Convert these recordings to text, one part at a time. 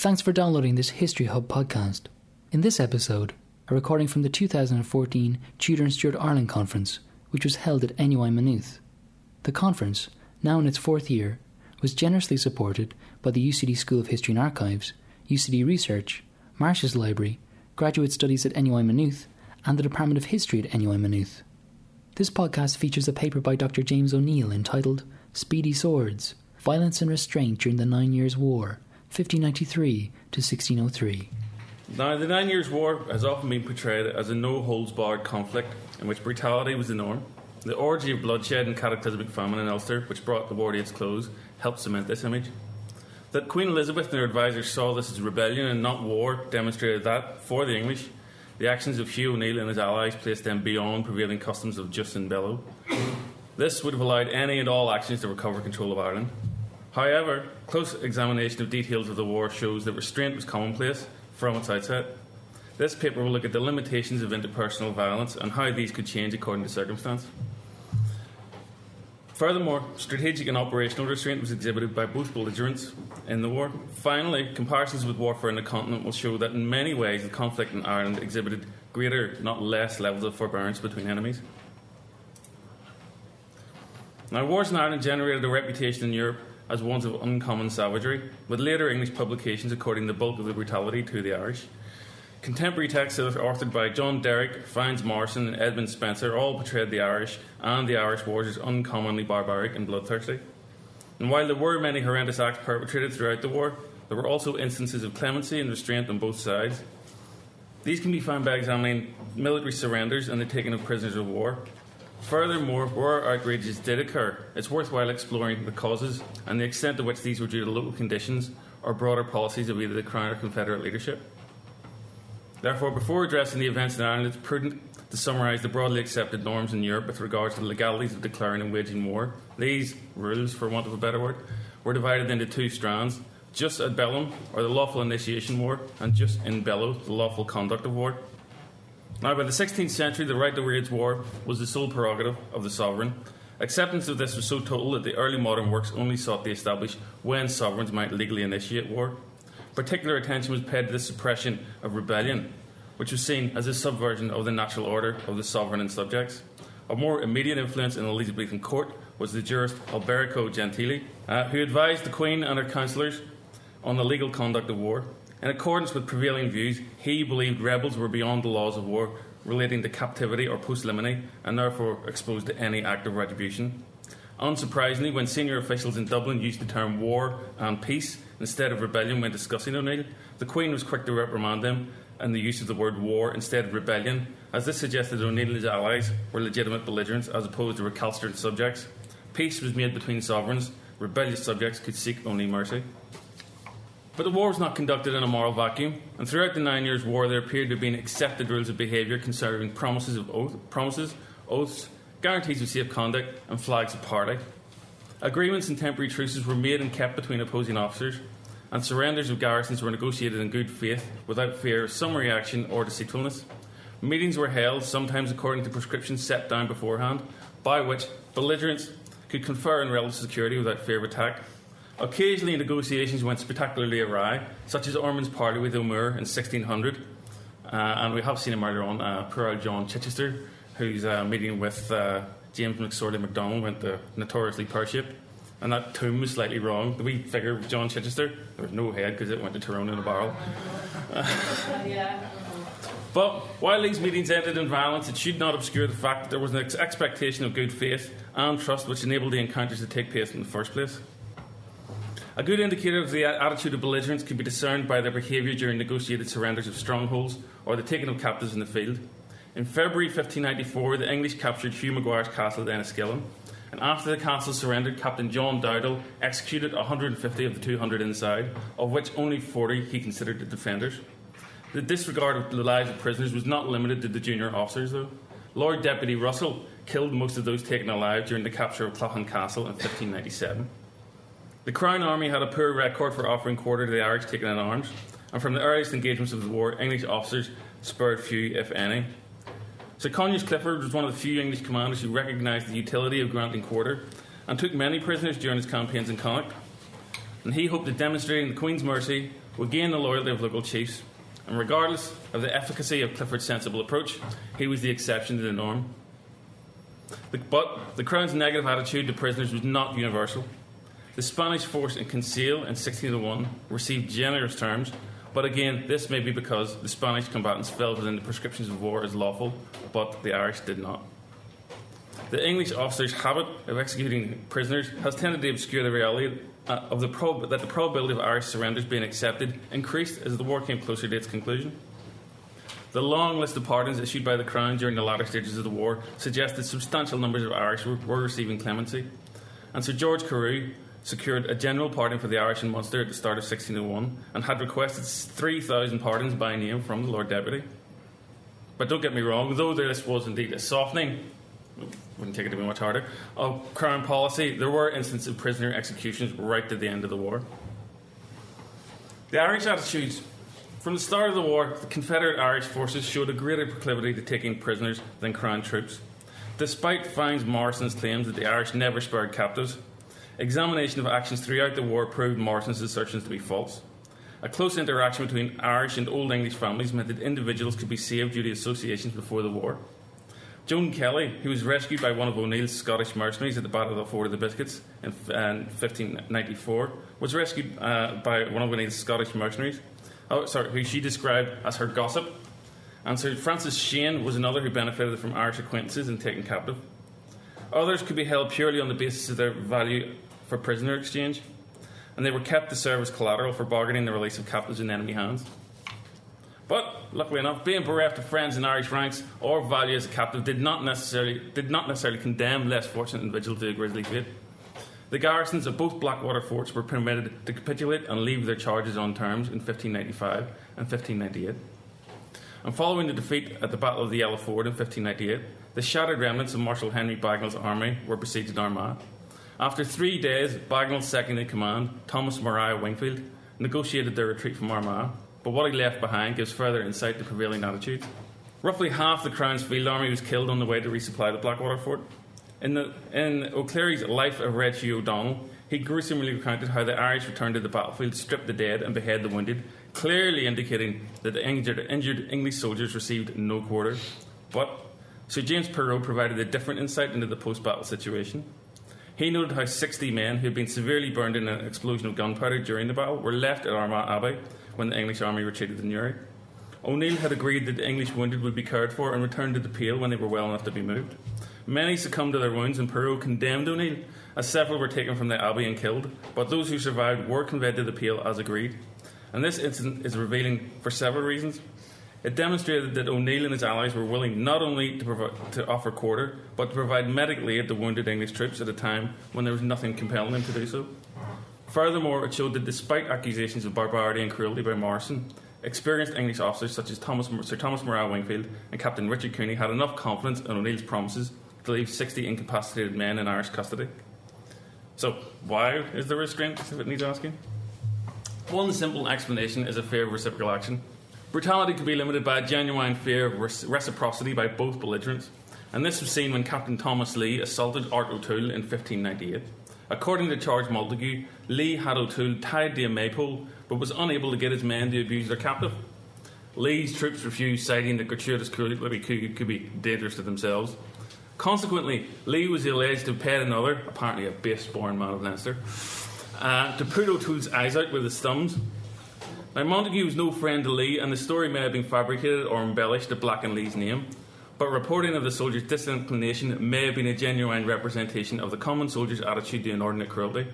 Thanks for downloading this History Hub podcast. In this episode, a recording from the 2014 Tudor and Stuart Ireland Conference, which was held at NUI Maynooth. The conference, now in its fourth year, was generously supported by the UCD School of History and Archives, UCD Research, Marsh's Library, Graduate Studies at NUI Maynooth, and the Department of History at NUI Maynooth. This podcast features a paper by Dr. James O'Neill entitled Speedy Swords Violence and Restraint During the Nine Years' War 1593 to 1603. Now, the Nine Years' War has often been portrayed as a no holds barred conflict in which brutality was the norm. The orgy of bloodshed and cataclysmic famine in Ulster, which brought the war to its close, helped cement this image. That Queen Elizabeth and her advisers saw this as rebellion and not war demonstrated that, for the English, the actions of Hugh O'Neill and his allies placed them beyond prevailing customs of jus in bello. This would have allowed any and all actions to recover control of Ireland. However, close examination of details of the war shows that restraint was commonplace from its outset. This paper will look at the limitations of interpersonal violence and how these could change according to circumstance. Furthermore, strategic and operational restraint was exhibited by both belligerents in the war. Finally, comparisons with warfare in the continent will show that in many ways the conflict in Ireland exhibited greater, not less, levels of forbearance between enemies. Now, wars in Ireland generated a reputation in Europe as ones of uncommon savagery, with later English publications according the bulk of the brutality to the Irish. Contemporary texts authored by John Derricke, Fynes Moryson, and Edmund Spenser all portrayed the Irish and the Irish wars as uncommonly barbaric and bloodthirsty. And while there were many horrendous acts perpetrated throughout the war, there were also instances of clemency and restraint on both sides. These can be found by examining military surrenders and the taking of prisoners of war, Furthermore, where outrages did occur, it's worthwhile exploring the causes and the extent to which these were due to local conditions or broader policies of either the Crown or Confederate leadership. Therefore, before addressing the events in Ireland, it's prudent to summarise the broadly accepted norms in Europe with regards to the legalities of declaring and waging war. These rules, for want of a better word, were divided into two strands jus ad bellum, or the lawful initiation war, and jus in bello, the lawful conduct of war. Now, by the 16th century, the right to wage war was the sole prerogative of the sovereign. Acceptance of this was so total that the early modern works only sought to establish when sovereigns might legally initiate war. Particular attention was paid to the suppression of rebellion, which was seen as a subversion of the natural order of the sovereign and subjects. A more immediate influence in the Elizabethan court was the jurist Alberico Gentili, uh, who advised the Queen and her councillors on the legal conduct of war. In accordance with prevailing views, he believed rebels were beyond the laws of war relating to captivity or post limine and therefore exposed to any act of retribution. Unsurprisingly, when senior officials in Dublin used the term war and peace instead of rebellion when discussing O'Neill, the Queen was quick to reprimand them and the use of the word war instead of rebellion, as this suggested O'Neill and his allies were legitimate belligerents as opposed to recalcitrant subjects. Peace was made between sovereigns, rebellious subjects could seek only mercy. But the war was not conducted in a moral vacuum, and throughout the Nine Years' War, there appeared to have been accepted rules of behaviour concerning promises of oath, promises, oaths, guarantees of safe conduct, and flags of parley. Agreements and temporary truces were made and kept between opposing officers, and surrenders of garrisons were negotiated in good faith, without fear of some reaction or deceitfulness. Meetings were held, sometimes according to prescriptions set down beforehand, by which belligerents could confer on relative security without fear of attack. Occasionally, negotiations went spectacularly awry, such as Ormond's parley with O'Moore in 1600. Uh, and we have seen him earlier on, uh, poor old John Chichester, who's uh, meeting with uh, James McSorley MacDonald, went the notoriously pear shaped. And that tomb was slightly wrong. The wee figure of John Chichester, there was no head because it went to Tyrone in a barrel. But while these meetings ended in violence, it should not obscure the fact that there was an ex- expectation of good faith and trust which enabled the encounters to take place in the first place. A good indicator of the attitude of belligerents can be discerned by their behaviour during negotiated surrenders of strongholds or the taking of captives in the field. In February 1594, the English captured Hugh Maguire's castle at Enniskillen, and after the castle surrendered, Captain John Dowdall executed 150 of the 200 inside, of which only 40 he considered the defenders. The disregard of the lives of prisoners was not limited to the junior officers, though. Lord Deputy Russell killed most of those taken alive during the capture of Cloughan Castle in 1597. The Crown Army had a poor record for offering quarter to the Irish taken in arms, and from the earliest engagements of the war, English officers spared few, if any. Sir Conyers Clifford was one of the few English commanders who recognised the utility of granting quarter and took many prisoners during his campaigns in Connacht. And he hoped that demonstrating the Queen's mercy would gain the loyalty of local chiefs, and regardless of the efficacy of Clifford's sensible approach, he was the exception to the norm. But the Crown's negative attitude to prisoners was not universal. The Spanish force in Kinsale in 1601 received generous terms, but again, this may be because the Spanish combatants fell within the prescriptions of war as lawful, but the Irish did not. The English officers' habit of executing prisoners has tended to obscure the reality uh, of the prob- that the probability of Irish surrenders being accepted increased as the war came closer to its conclusion. The long list of pardons issued by the Crown during the latter stages of the war suggested substantial numbers of Irish were receiving clemency, and Sir George Carew secured a general pardon for the Irish in Munster at the start of 1601 and had requested 3,000 pardons by name from the Lord Deputy. But don't get me wrong, though this was indeed a softening, wouldn't take it to be much harder, of Crown policy, there were instances of prisoner executions right to the end of the war. The Irish attitudes. From the start of the war, the Confederate Irish forces showed a greater proclivity to taking prisoners than Crown troops. Despite Fynes Moryson's claims that the Irish never spared captives, examination of actions throughout the war proved Moryson's assertions to be false. A close interaction between Irish and Old English families meant that individuals could be saved due to associations before the war. Joan Kelly, who was rescued by one of O'Neill's Scottish mercenaries at the Battle of the Ford of the Biscuits in, in 1594, was rescued uh, by one of O'Neill's Scottish mercenaries, oh, sorry, who she described as her gossip. And Sir Francis Shane was another who benefited from Irish acquaintances and taken captive. Others could be held purely on the basis of their value for prisoner exchange, and they were kept to serve as collateral for bargaining the release of captives in enemy hands. But luckily enough, being bereft of friends in Irish ranks or value as a captive did not necessarily did not necessarily condemn less fortunate individuals to a grisly fate. The garrisons of both Blackwater forts were permitted to capitulate and leave their charges on terms in 1595 and 1598. And following the defeat at the Battle of the Yellow Ford in 1598, the shattered remnants of Marshal Henry Bagnall's army were besieged in Armagh. After three days, Bagnall's second in command, Thomas Maria Wingfield, negotiated their retreat from Armagh, but what he left behind gives further insight to prevailing attitudes. Roughly half the Crown's field army was killed on the way to resupply the Blackwater fort. In, the, in O'Clery's Life of Hugh O'Donnell, he gruesomely recounted how the Irish returned to the battlefield, stripped the dead, and beheaded the wounded, clearly indicating that the injured, injured English soldiers received no quarter. But Sir James Perrot provided a different insight into the post battle situation. He noted how 60 men who had been severely burned in an explosion of gunpowder during the battle were left at Armagh Abbey when the English army retreated to Newry. O'Neill had agreed that the English wounded would be cared for and returned to the Pale when they were well enough to be moved. Many succumbed to their wounds, and Perrot condemned O'Neill, as several were taken from the Abbey and killed, but those who survived were conveyed to the Pale as agreed. And this incident is revealing for several reasons. It demonstrated that O'Neill and his allies were willing not only to, to offer quarter, but to provide medical aid to wounded English troops at a time when there was nothing compelling them to do so. Furthermore, it showed that despite accusations of barbarity and cruelty by Moryson, experienced English officers such as Thomas, Sir Thomas Maria Wingfield and Captain Richard Cooney had enough confidence in O'Neill's promises to leave 60 incapacitated men in Irish custody. So, why is there restraint, if it needs asking? One simple explanation is a fear of reciprocal action. Brutality could be limited by a genuine fear of reciprocity by both belligerents, and this was seen when Captain Thomas Lee assaulted Art O'Toole in 1598. According to Charles Montague, Lee had O'Toole tied to a maypole but was unable to get his men to abuse their captive. Lee's troops refused, citing that gratuitous cruelty could, could be dangerous to themselves. Consequently, Lee was alleged to have paid another, apparently a base born man of Leinster, uh, to put O'Toole's eyes out with his thumbs now, Montague was no friend to Lee, and the story may have been fabricated or embellished to blacken Lee's name, but reporting of the soldier's disinclination may have been a genuine representation of the common soldier's attitude to inordinate cruelty.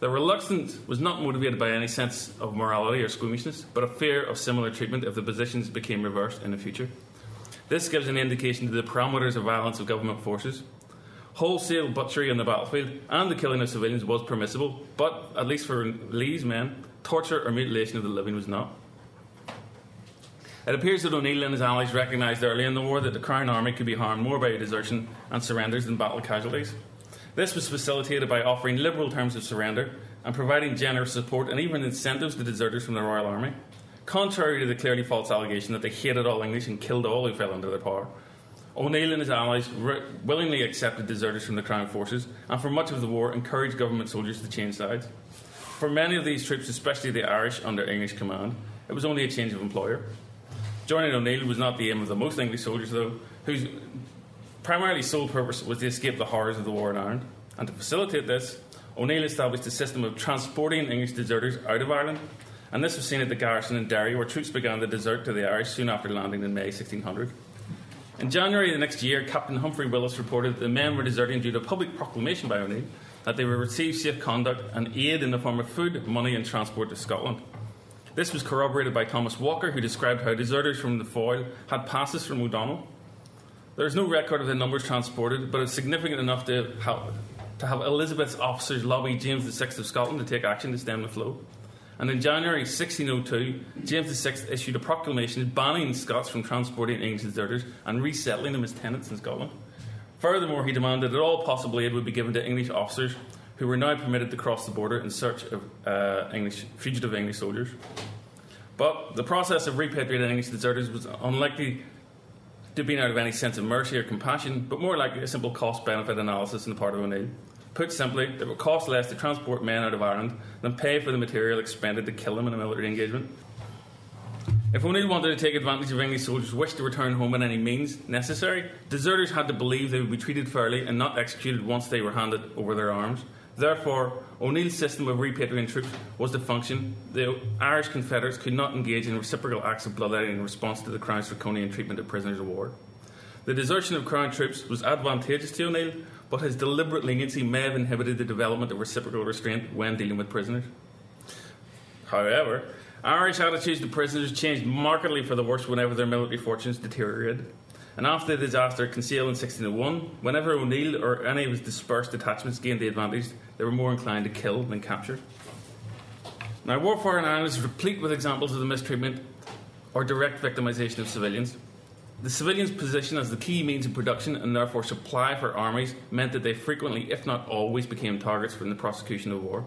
The reluctance was not motivated by any sense of morality or squeamishness, but a fear of similar treatment if the positions became reversed in the future. This gives an indication to the parameters of violence of government forces. Wholesale butchery on the battlefield and the killing of civilians was permissible, but, at least for Lee's men, torture or mutilation of the living was not. It appears that O'Neill and his allies recognised early in the war that the Crown Army could be harmed more by desertion and surrenders than battle casualties. This was facilitated by offering liberal terms of surrender and providing generous support and even incentives to deserters from the Royal Army, contrary to the clearly false allegation that they hated all English and killed all who fell under their power. O'Neill and his allies re- willingly accepted deserters from the Crown forces and for much of the war encouraged government soldiers to change sides. For many of these troops, especially the Irish under English command, it was only a change of employer. Joining O'Neill was not the aim of the most English soldiers, though, whose primarily sole purpose was to escape the horrors of the war in Ireland. And to facilitate this, O'Neill established a system of transporting English deserters out of Ireland, and this was seen at the garrison in Derry, where troops began to desert to the Irish soon after landing in May 1600. In January the next year, Captain Humphrey Willis reported that the men were deserting due to a public proclamation by O'Neill that they would receive safe conduct and aid in the form of food, money, and transport to Scotland. This was corroborated by Thomas Walker, who described how deserters from the Foyle had passes from O'Donnell. There is no record of the numbers transported, but it's significant enough to have, to have Elizabeth's officers lobby James VI of Scotland to take action to stem the flow. And in January 1602, James VI issued a proclamation banning Scots from transporting English deserters and resettling them as tenants in Scotland. Furthermore, he demanded that all possible aid would be given to English officers who were now permitted to cross the border in search of uh, English, fugitive English soldiers. But the process of repatriating English deserters was unlikely to be out of any sense of mercy or compassion, but more likely a simple cost benefit analysis on the part of O'Neill. Put simply, it would cost less to transport men out of Ireland than pay for the material expended to kill them in a military engagement. If O'Neill wanted to take advantage of English soldiers' wish to return home in any means necessary, deserters had to believe they would be treated fairly and not executed once they were handed over their arms. Therefore, O'Neill's system of repatriating troops was to function. The Irish Confederates could not engage in reciprocal acts of bloodletting in response to the Crown's draconian treatment of prisoners of war. The desertion of Crown troops was advantageous to O'Neill but his deliberate leniency may have inhibited the development of reciprocal restraint when dealing with prisoners. However, Irish attitudes to prisoners changed markedly for the worse whenever their military fortunes deteriorated. And after the disaster at Kinsale in 1601, whenever O'Neill or any of his dispersed detachments gained the advantage, they were more inclined to kill than capture. Now, warfare in Ireland is replete with examples of the mistreatment or direct victimisation of civilians. The civilians' position as the key means of production and therefore supply for armies meant that they frequently, if not always, became targets for the prosecution of war.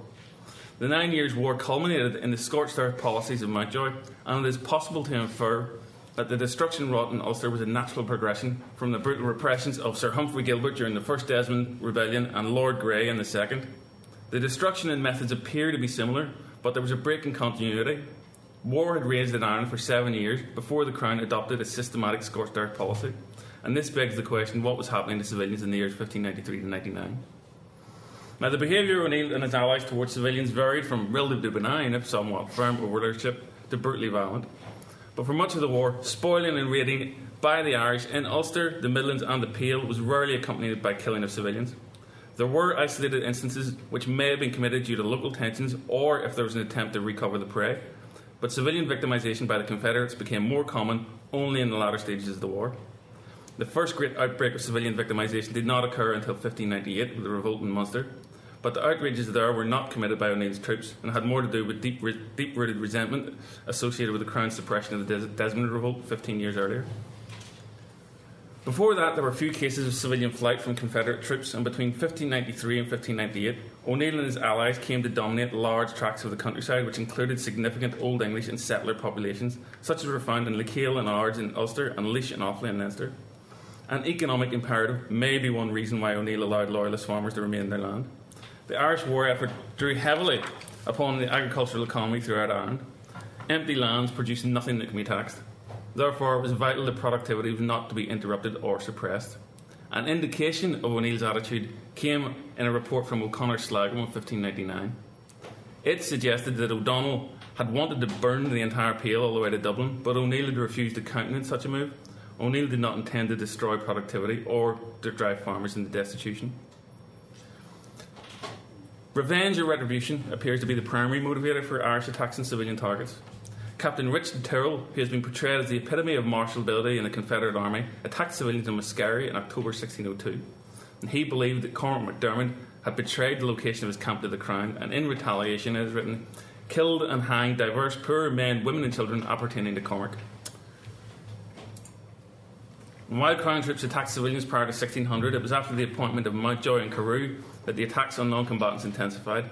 The Nine Years' War culminated in the scorched earth policies of Mountjoy, and it is possible to infer that the destruction wrought in Ulster was a natural progression from the brutal repressions of Sir Humphrey Gilbert during the First Desmond Rebellion and Lord Grey in the Second. The destruction and methods appear to be similar, but there was a break in continuity, War had raged in Ireland for seven years before the Crown adopted a systematic scorched earth policy. And this begs the question what was happening to civilians in the years 1593 to 99? Now, the behaviour of O'Neill and his allies towards civilians varied from relatively benign, if somewhat firm, rulership to brutally violent. But for much of the war, spoiling and raiding by the Irish in Ulster, the Midlands, and the Pale was rarely accompanied by killing of civilians. There were isolated instances which may have been committed due to local tensions or if there was an attempt to recover the prey, but civilian victimisation by the Confederates became more common only in the latter stages of the war. The first great outbreak of civilian victimisation did not occur until 1598 with the revolt in Munster, but the outrages there were not committed by O'Neill's troops and had more to do with deep, deep rooted resentment associated with the Crown's suppression of the Desmond Revolt 15 years earlier. Before that, there were a few cases of civilian flight from Confederate troops, and between 1593 and 1598, O'Neill and his allies came to dominate large tracts of the countryside, which included significant Old English and settler populations, such as were found in Lecale and Ards in Ulster and Laois and Offaly in Leinster. An economic imperative may be one reason why O'Neill allowed loyalist farmers to remain in their land. The Irish war effort drew heavily upon the agricultural economy throughout Ireland. Empty lands produced nothing that can be taxed. Therefore, it was vital that productivity was not to be interrupted or suppressed. An indication of O'Neill's attitude came in a report from O'Connor Sligo in 1599. It suggested that O'Donnell had wanted to burn the entire Pale all the way to Dublin, but O'Neill had refused to countenance such a move. O'Neill did not intend to destroy productivity or to drive farmers into destitution. Revenge or retribution appears to be the primary motivator for Irish attacks on civilian targets. Captain Richard Tyrrell, who has been portrayed as the epitome of martial ability in the Confederate Army, attacked civilians in Muskerry in October 1602. And he believed that Cormac McDermott had betrayed the location of his camp to the Crown, and in retaliation, it is written, killed and hanged diverse poor men, women, and children appertaining to Cormac. And while Crown troops attacked civilians prior to 1600, it was after the appointment of Mountjoy and Carew that the attacks on non combatants intensified.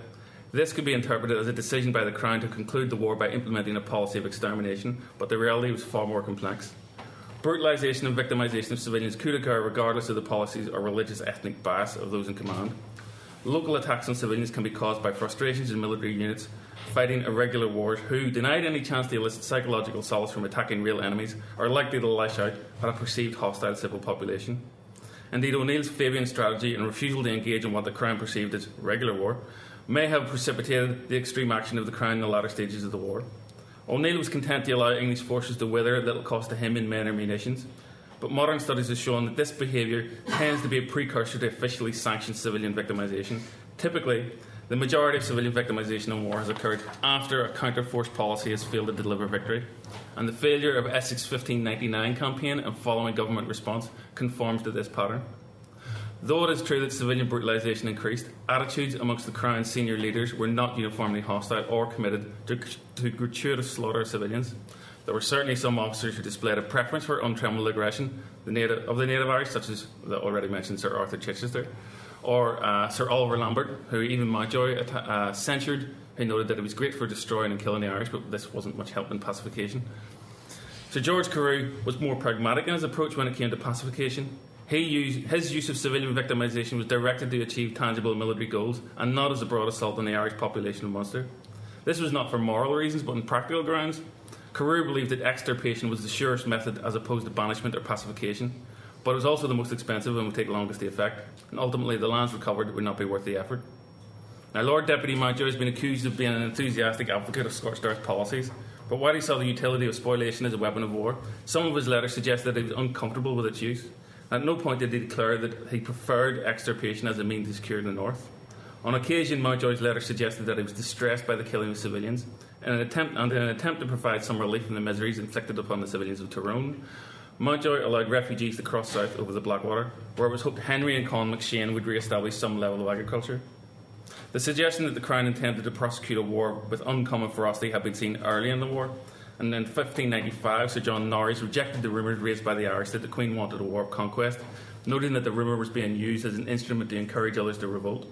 This could be interpreted as a decision by the Crown to conclude the war by implementing a policy of extermination, but the reality was far more complex. Brutalisation and victimisation of civilians could occur regardless of the policies or religious ethnic bias of those in command. local attacks on civilians can be caused by frustrations in military units fighting irregular wars who, denied any chance to elicit psychological solace from attacking real enemies, are likely to lash out at a perceived hostile civil population. Indeed, O'Neill's Fabian strategy and refusal to engage in what the Crown perceived as regular war may have precipitated the extreme action of the Crown in the latter stages of the war. O'Neill was content to allow English forces to wither at little cost to him in men or munitions, but modern studies have shown that this behaviour tends to be a precursor to officially sanctioned civilian victimisation. Typically, the majority of civilian victimisation in war has occurred after a counter-force policy has failed to deliver victory, and the failure of Essex 1599 campaign and following government response conforms to this pattern. Though it is true that civilian brutalisation increased, attitudes amongst the Crown's senior leaders were not uniformly hostile or committed to, to gratuitous slaughter of civilians. There were certainly some officers who displayed a preference for untrammeled aggression the native, of the native Irish, such as the already mentioned Sir Arthur Chichester, or uh, Sir Oliver Lambert, who even Mountjoy uh, censured, who noted that it was great for destroying and killing the Irish, but this wasn't much help in pacification. Sir George Carew was more pragmatic in his approach when it came to pacification. He used, his use of civilian victimisation was directed to achieve tangible military goals and not as a broad assault on the Irish population of Munster. This was not for moral reasons, but on practical grounds. Carew believed that extirpation was the surest method as opposed to banishment or pacification, but it was also the most expensive and would take longest to effect, and ultimately the lands recovered would not be worth the effort. Now, Lord Deputy Mountjoy has been accused of being an enthusiastic advocate of scorched earth policies, but while he saw the utility of spoliation as a weapon of war, some of his letters suggest that he was uncomfortable with its use. At no point did he declare that he preferred extirpation as a means to secure the North. On occasion, Mountjoy's letter suggested that he was distressed by the killing of civilians, in an attempt, and in an attempt to provide some relief from the miseries inflicted upon the civilians of Tyrone, Mountjoy allowed refugees to cross south over the Blackwater, where it was hoped Henry and Con Macshéan would re establish some level of agriculture. The suggestion that the Crown intended to prosecute a war with uncommon ferocity had been seen early in the war, and in 1595, Sir John Norris rejected the rumours raised by the Irish that the Queen wanted a war of conquest, noting that the rumour was being used as an instrument to encourage others to revolt.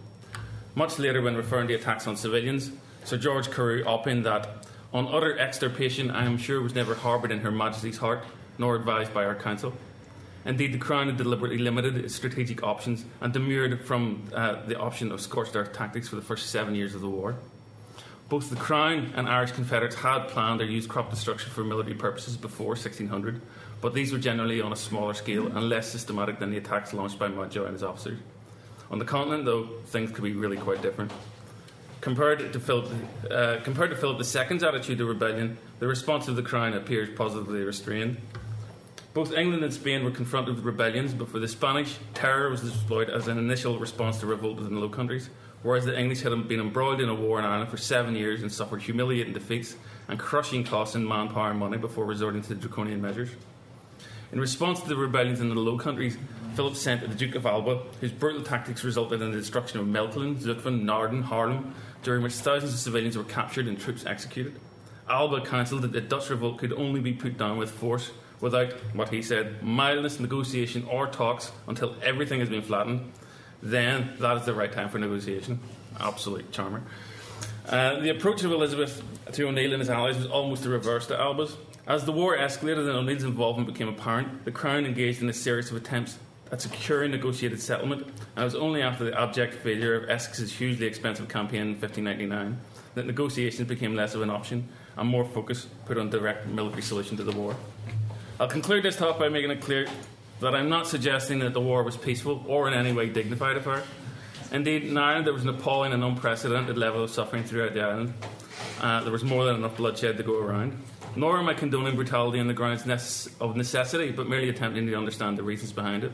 Much later, when referring to attacks on civilians, Sir George Carew opined that, on utter extirpation, I am sure was never harboured in Her Majesty's heart, nor advised by our Council. Indeed, the Crown had deliberately limited its strategic options and demurred from uh, the option of scorched earth tactics for the first seven years of the war. Both the Crown and Irish Confederates had planned or used crop destruction for military purposes before 1600, but these were generally on a smaller scale and less systematic than the attacks launched by Mountjoy and his officers. On the continent, though, things could be really quite different. Compared to Philip, uh, compared to Philip II's attitude to rebellion, the response of the Crown appears positively restrained. Both England and Spain were confronted with rebellions, but for the Spanish, terror was deployed as an initial response to revolt within the Low Countries, whereas the English had been embroiled in a war in Ireland for seven years and suffered humiliating defeats and crushing costs in manpower and money before resorting to draconian measures. In response to the rebellions in the Low Countries, Philip sent the Duke of Alba, whose brutal tactics resulted in the destruction of Mechelen, Zutphen, Naarden, Haarlem, during which thousands of civilians were captured and troops executed. Alba counselled that the Dutch revolt could only be put down with force without what he said mildness, negotiation, or talks until everything has been flattened. Then that is the right time for negotiation. Absolute charmer. Uh, the approach of Elizabeth to O'Neill and his allies was almost the reverse to Alba's. As the war escalated and O'Neill's involvement became apparent, the Crown engaged in a series of attempts at securing negotiated settlement, and it was only after the abject failure of Essex's hugely expensive campaign in 1599 that negotiations became less of an option and more focus put on direct military solution to the war. I'll conclude this talk by making it clear that I'm not suggesting that the war was peaceful or in any way dignified affair. Indeed, in Ireland there was an appalling and unprecedented level of suffering throughout the island. Uh, there was more than enough bloodshed to go around. Nor am I condoning brutality on the grounds of necessity, but merely attempting to understand the reasons behind it.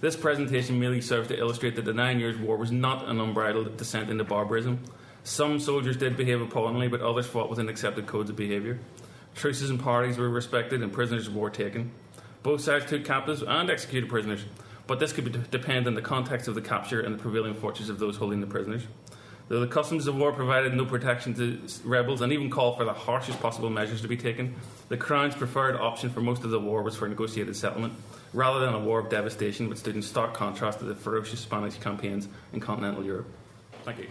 This presentation merely serves to illustrate that the Nine Years' War was not an unbridled descent into barbarism. Some soldiers did behave appallingly, but others fought within accepted codes of behaviour. Truces and parleys were respected, and prisoners of war taken. Both sides took captives and executed prisoners, but this could depend on the context of the capture and the prevailing fortunes of those holding the prisoners. Though the customs of war provided no protection to rebels and even called for the harshest possible measures to be taken, the Crown's preferred option for most of the war was for negotiated settlement, rather than a war of devastation which stood in stark contrast to the ferocious Spanish campaigns in continental Europe. Thank you.